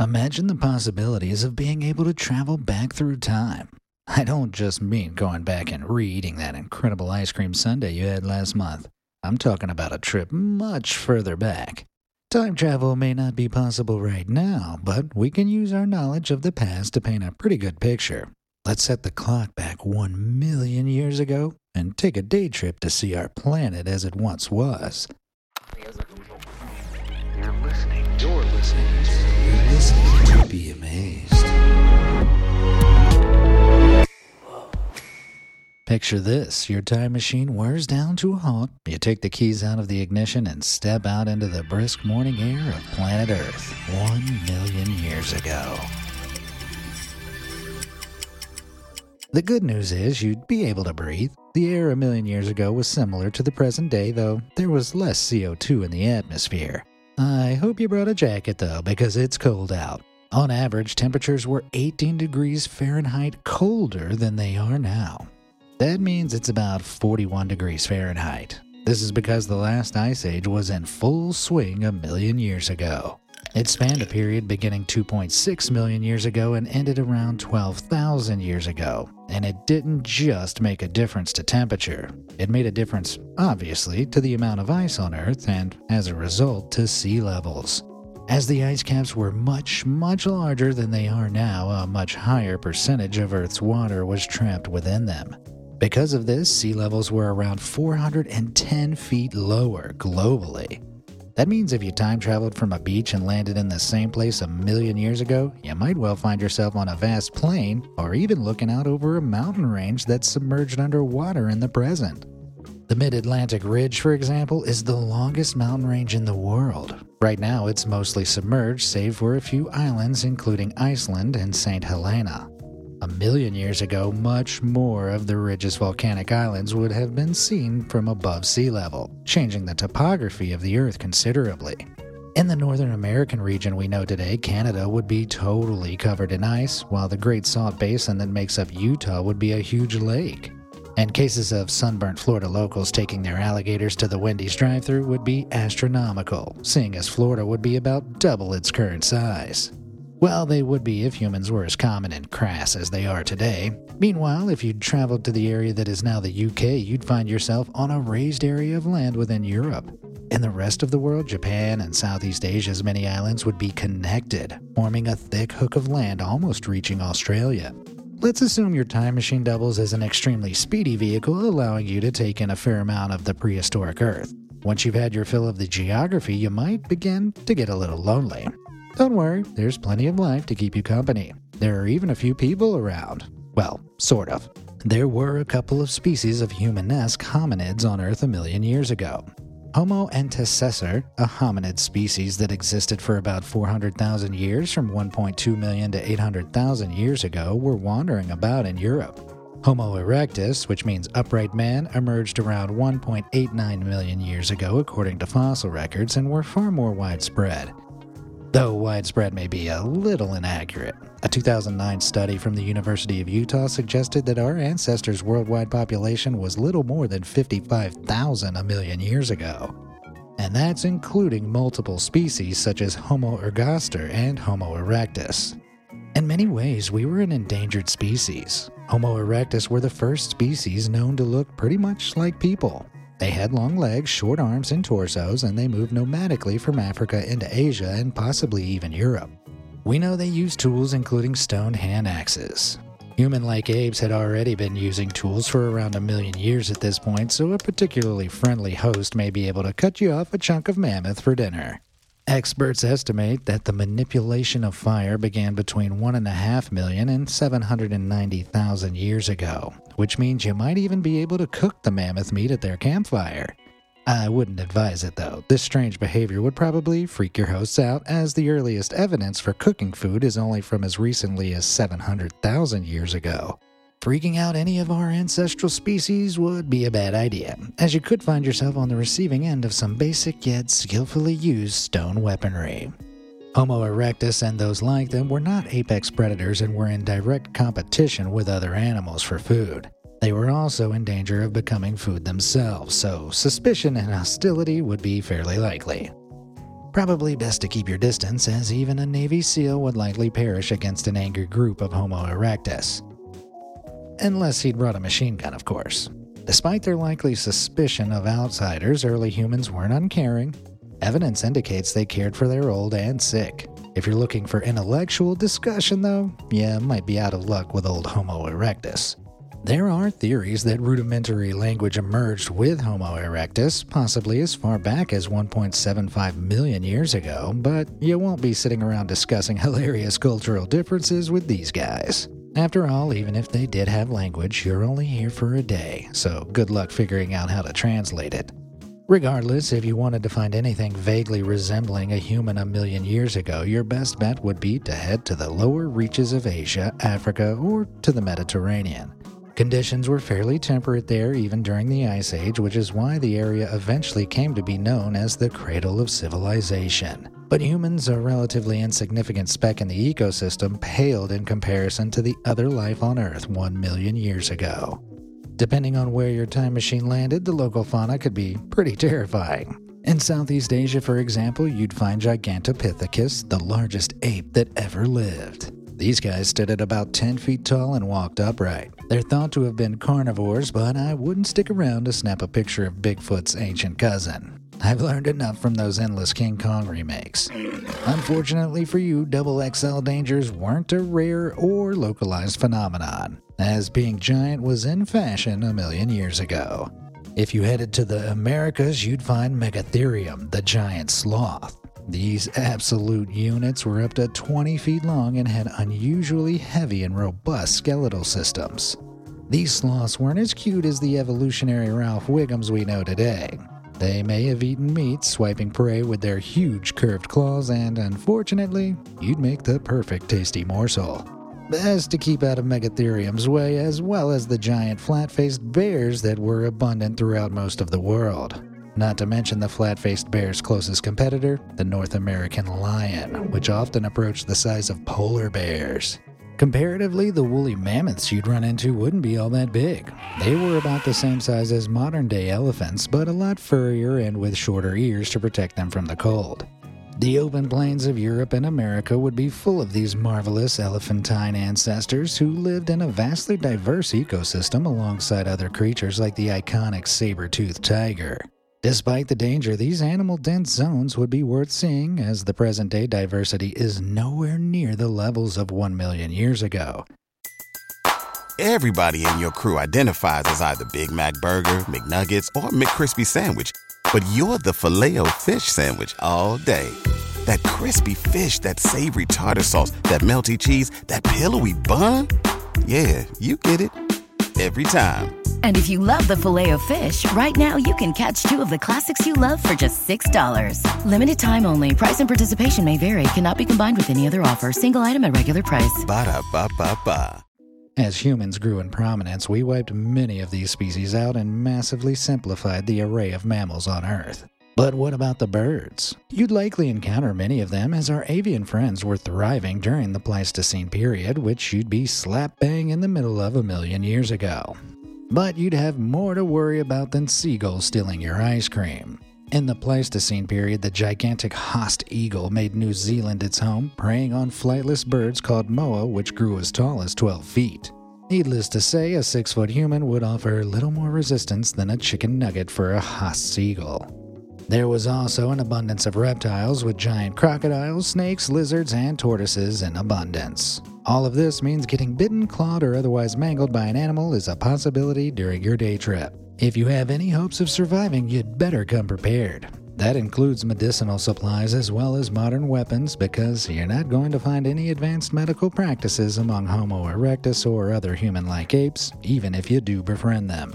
Imagine the possibilities of being able to travel back through time. I don't just mean going back and re eating that incredible ice cream sundae you had last month. I'm talking about a trip much further back. Time travel may not be possible right now, but we can use our knowledge of the past to paint a pretty good picture. Let's set the clock back one million years ago and take a day trip to see our planet as it once was. You're listening. You're listening Be Amazed. Picture this your time machine wears down to a halt. You take the keys out of the ignition and step out into the brisk morning air of planet Earth one million years ago. The good news is you'd be able to breathe. The air a million years ago was similar to the present day, though there was less CO2 in the atmosphere. I hope you brought a jacket, though, because it's cold out. On average, temperatures were 18 degrees Fahrenheit colder than they are now. That means it's about 41 degrees Fahrenheit. This is because the last ice age was in full swing a million years ago. It spanned a period beginning 2.6 million years ago and ended around 12,000 years ago. And it didn't just make a difference to temperature. It made a difference, obviously, to the amount of ice on Earth and, as a result, to sea levels. As the ice caps were much, much larger than they are now, a much higher percentage of Earth's water was trapped within them. Because of this, sea levels were around 410 feet lower globally. That means if you time traveled from a beach and landed in the same place a million years ago, you might well find yourself on a vast plain or even looking out over a mountain range that's submerged underwater in the present. The Mid Atlantic Ridge, for example, is the longest mountain range in the world. Right now, it's mostly submerged, save for a few islands, including Iceland and St. Helena. A million years ago, much more of the ridge's volcanic islands would have been seen from above sea level, changing the topography of the Earth considerably. In the Northern American region we know today, Canada would be totally covered in ice, while the Great Salt Basin that makes up Utah would be a huge lake. And cases of sunburnt Florida locals taking their alligators to the Wendy's drive thru would be astronomical, seeing as Florida would be about double its current size. Well, they would be if humans were as common and crass as they are today. Meanwhile, if you'd traveled to the area that is now the UK, you'd find yourself on a raised area of land within Europe. In the rest of the world, Japan and Southeast Asia's many islands would be connected, forming a thick hook of land almost reaching Australia. Let's assume your time machine doubles as an extremely speedy vehicle, allowing you to take in a fair amount of the prehistoric Earth. Once you've had your fill of the geography, you might begin to get a little lonely. Don't worry, there's plenty of life to keep you company. There are even a few people around. Well, sort of. There were a couple of species of humanesque hominids on Earth a million years ago. Homo antecessor, a hominid species that existed for about 400,000 years from 1.2 million to 800,000 years ago, were wandering about in Europe. Homo erectus, which means upright man, emerged around 1.89 million years ago according to fossil records and were far more widespread. Though widespread may be a little inaccurate. A 2009 study from the University of Utah suggested that our ancestors' worldwide population was little more than 55,000 a million years ago. And that's including multiple species such as Homo ergaster and Homo erectus. In many ways, we were an endangered species. Homo erectus were the first species known to look pretty much like people. They had long legs, short arms, and torsos, and they moved nomadically from Africa into Asia and possibly even Europe. We know they used tools including stone hand axes. Human like apes had already been using tools for around a million years at this point, so a particularly friendly host may be able to cut you off a chunk of mammoth for dinner. Experts estimate that the manipulation of fire began between 1.5 million and 790,000 years ago, which means you might even be able to cook the mammoth meat at their campfire. I wouldn't advise it though. This strange behavior would probably freak your hosts out, as the earliest evidence for cooking food is only from as recently as 700,000 years ago. Freaking out any of our ancestral species would be a bad idea, as you could find yourself on the receiving end of some basic yet skillfully used stone weaponry. Homo erectus and those like them were not apex predators and were in direct competition with other animals for food. They were also in danger of becoming food themselves, so suspicion and hostility would be fairly likely. Probably best to keep your distance, as even a Navy SEAL would likely perish against an angry group of Homo erectus. Unless he'd brought a machine gun, of course. Despite their likely suspicion of outsiders, early humans weren't uncaring. Evidence indicates they cared for their old and sick. If you're looking for intellectual discussion, though, yeah, might be out of luck with old Homo erectus. There are theories that rudimentary language emerged with Homo erectus, possibly as far back as 1.75 million years ago, but you won't be sitting around discussing hilarious cultural differences with these guys. After all, even if they did have language, you're only here for a day, so good luck figuring out how to translate it. Regardless, if you wanted to find anything vaguely resembling a human a million years ago, your best bet would be to head to the lower reaches of Asia, Africa, or to the Mediterranean. Conditions were fairly temperate there even during the Ice Age, which is why the area eventually came to be known as the cradle of civilization. But humans, a relatively insignificant speck in the ecosystem, paled in comparison to the other life on Earth one million years ago. Depending on where your time machine landed, the local fauna could be pretty terrifying. In Southeast Asia, for example, you'd find Gigantopithecus, the largest ape that ever lived. These guys stood at about 10 feet tall and walked upright. They're thought to have been carnivores, but I wouldn't stick around to snap a picture of Bigfoot's ancient cousin. I've learned enough from those endless King Kong remakes. Unfortunately for you, double XL dangers weren't a rare or localized phenomenon, as being giant was in fashion a million years ago. If you headed to the Americas, you'd find Megatherium, the giant sloth. These absolute units were up to 20 feet long and had unusually heavy and robust skeletal systems. These sloths weren't as cute as the evolutionary Ralph Wiggums we know today. They may have eaten meat, swiping prey with their huge curved claws, and unfortunately, you'd make the perfect tasty morsel. Best to keep out of Megatherium's way, as well as the giant flat faced bears that were abundant throughout most of the world. Not to mention the flat faced bear's closest competitor, the North American lion, which often approached the size of polar bears. Comparatively, the woolly mammoths you'd run into wouldn't be all that big. They were about the same size as modern day elephants, but a lot furrier and with shorter ears to protect them from the cold. The open plains of Europe and America would be full of these marvelous elephantine ancestors who lived in a vastly diverse ecosystem alongside other creatures like the iconic saber toothed tiger. Despite the danger, these animal dense zones would be worth seeing, as the present day diversity is nowhere near the levels of 1 million years ago. Everybody in your crew identifies as either Big Mac Burger, McNuggets, or McCrispy Sandwich, but you're the filet fish Sandwich all day. That crispy fish, that savory tartar sauce, that melty cheese, that pillowy bun. Yeah, you get it every time. And if you love the Filet-O-Fish, right now you can catch two of the classics you love for just $6. Limited time only. Price and participation may vary. Cannot be combined with any other offer. Single item at regular price. Ba da ba ba ba. As humans grew in prominence, we wiped many of these species out and massively simplified the array of mammals on Earth. But what about the birds? You'd likely encounter many of them as our avian friends were thriving during the Pleistocene period, which you'd be slap bang in the middle of a million years ago. But you'd have more to worry about than seagulls stealing your ice cream. In the Pleistocene period, the gigantic Haast eagle made New Zealand its home, preying on flightless birds called moa, which grew as tall as 12 feet. Needless to say, a six foot human would offer little more resistance than a chicken nugget for a Haast eagle. There was also an abundance of reptiles, with giant crocodiles, snakes, lizards, and tortoises in abundance. All of this means getting bitten, clawed, or otherwise mangled by an animal is a possibility during your day trip. If you have any hopes of surviving, you'd better come prepared. That includes medicinal supplies as well as modern weapons because you're not going to find any advanced medical practices among Homo erectus or other human like apes, even if you do befriend them.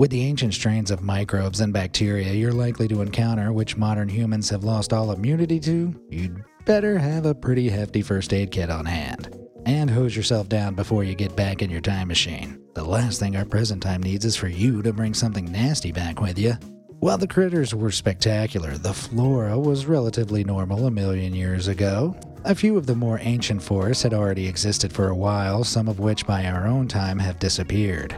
With the ancient strains of microbes and bacteria you're likely to encounter, which modern humans have lost all immunity to, you'd better have a pretty hefty first aid kit on hand. And hose yourself down before you get back in your time machine. The last thing our present time needs is for you to bring something nasty back with you. While the critters were spectacular, the flora was relatively normal a million years ago. A few of the more ancient forests had already existed for a while, some of which by our own time have disappeared.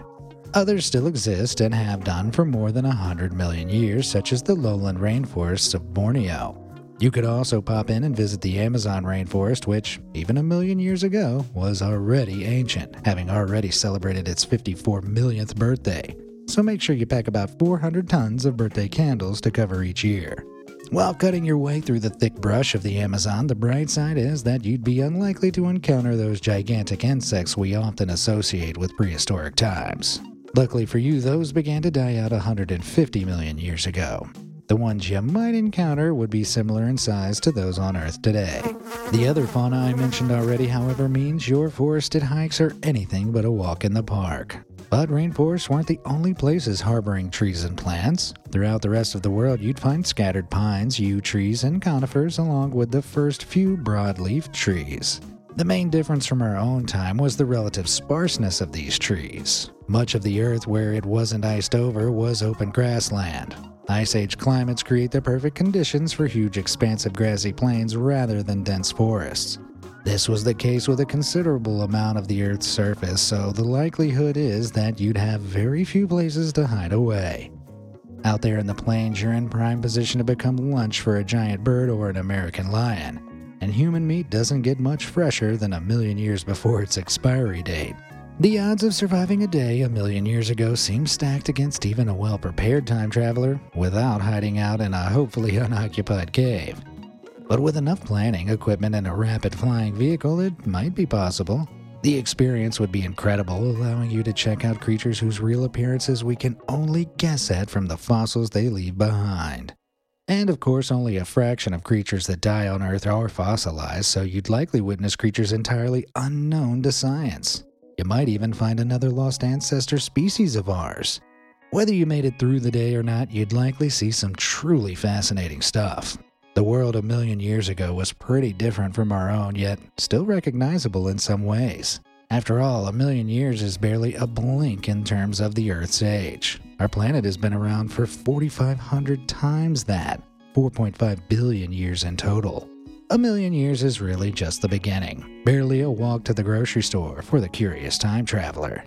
Others still exist and have done for more than 100 million years, such as the lowland rainforests of Borneo. You could also pop in and visit the Amazon rainforest, which, even a million years ago, was already ancient, having already celebrated its 54 millionth birthday. So make sure you pack about 400 tons of birthday candles to cover each year. While cutting your way through the thick brush of the Amazon, the bright side is that you'd be unlikely to encounter those gigantic insects we often associate with prehistoric times. Luckily for you, those began to die out 150 million years ago. The ones you might encounter would be similar in size to those on Earth today. The other fauna I mentioned already, however, means your forested hikes are anything but a walk in the park. But rainforests weren't the only places harboring trees and plants. Throughout the rest of the world, you'd find scattered pines, yew trees, and conifers, along with the first few broadleaf trees. The main difference from our own time was the relative sparseness of these trees. Much of the earth where it wasn't iced over was open grassland. Ice Age climates create the perfect conditions for huge expansive grassy plains rather than dense forests. This was the case with a considerable amount of the Earth's surface, so the likelihood is that you'd have very few places to hide away. Out there in the plains, you're in prime position to become lunch for a giant bird or an American lion and human meat doesn't get much fresher than a million years before its expiry date. The odds of surviving a day a million years ago seem stacked against even a well prepared time traveler without hiding out in a hopefully unoccupied cave. But with enough planning, equipment, and a rapid flying vehicle, it might be possible. The experience would be incredible, allowing you to check out creatures whose real appearances we can only guess at from the fossils they leave behind. And of course, only a fraction of creatures that die on Earth are fossilized, so you'd likely witness creatures entirely unknown to science. You might even find another lost ancestor species of ours. Whether you made it through the day or not, you'd likely see some truly fascinating stuff. The world a million years ago was pretty different from our own, yet still recognizable in some ways. After all, a million years is barely a blink in terms of the Earth's age. Our planet has been around for 4,500 times that, 4.5 billion years in total. A million years is really just the beginning, barely a walk to the grocery store for the curious time traveler.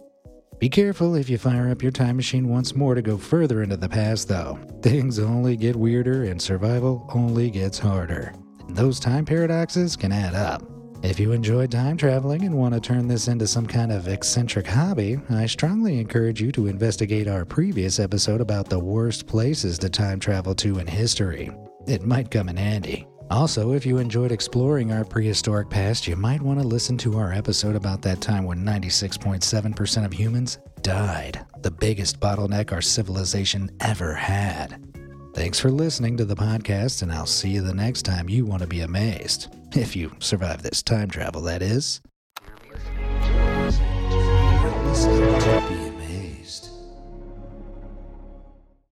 Be careful if you fire up your time machine once more to go further into the past, though. Things only get weirder and survival only gets harder. And those time paradoxes can add up. If you enjoy time traveling and want to turn this into some kind of eccentric hobby, I strongly encourage you to investigate our previous episode about the worst places to time travel to in history. It might come in handy. Also, if you enjoyed exploring our prehistoric past, you might want to listen to our episode about that time when 96.7% of humans died, the biggest bottleneck our civilization ever had. Thanks for listening to the podcast, and I'll see you the next time you want to be amazed. If you survive this time travel, that is.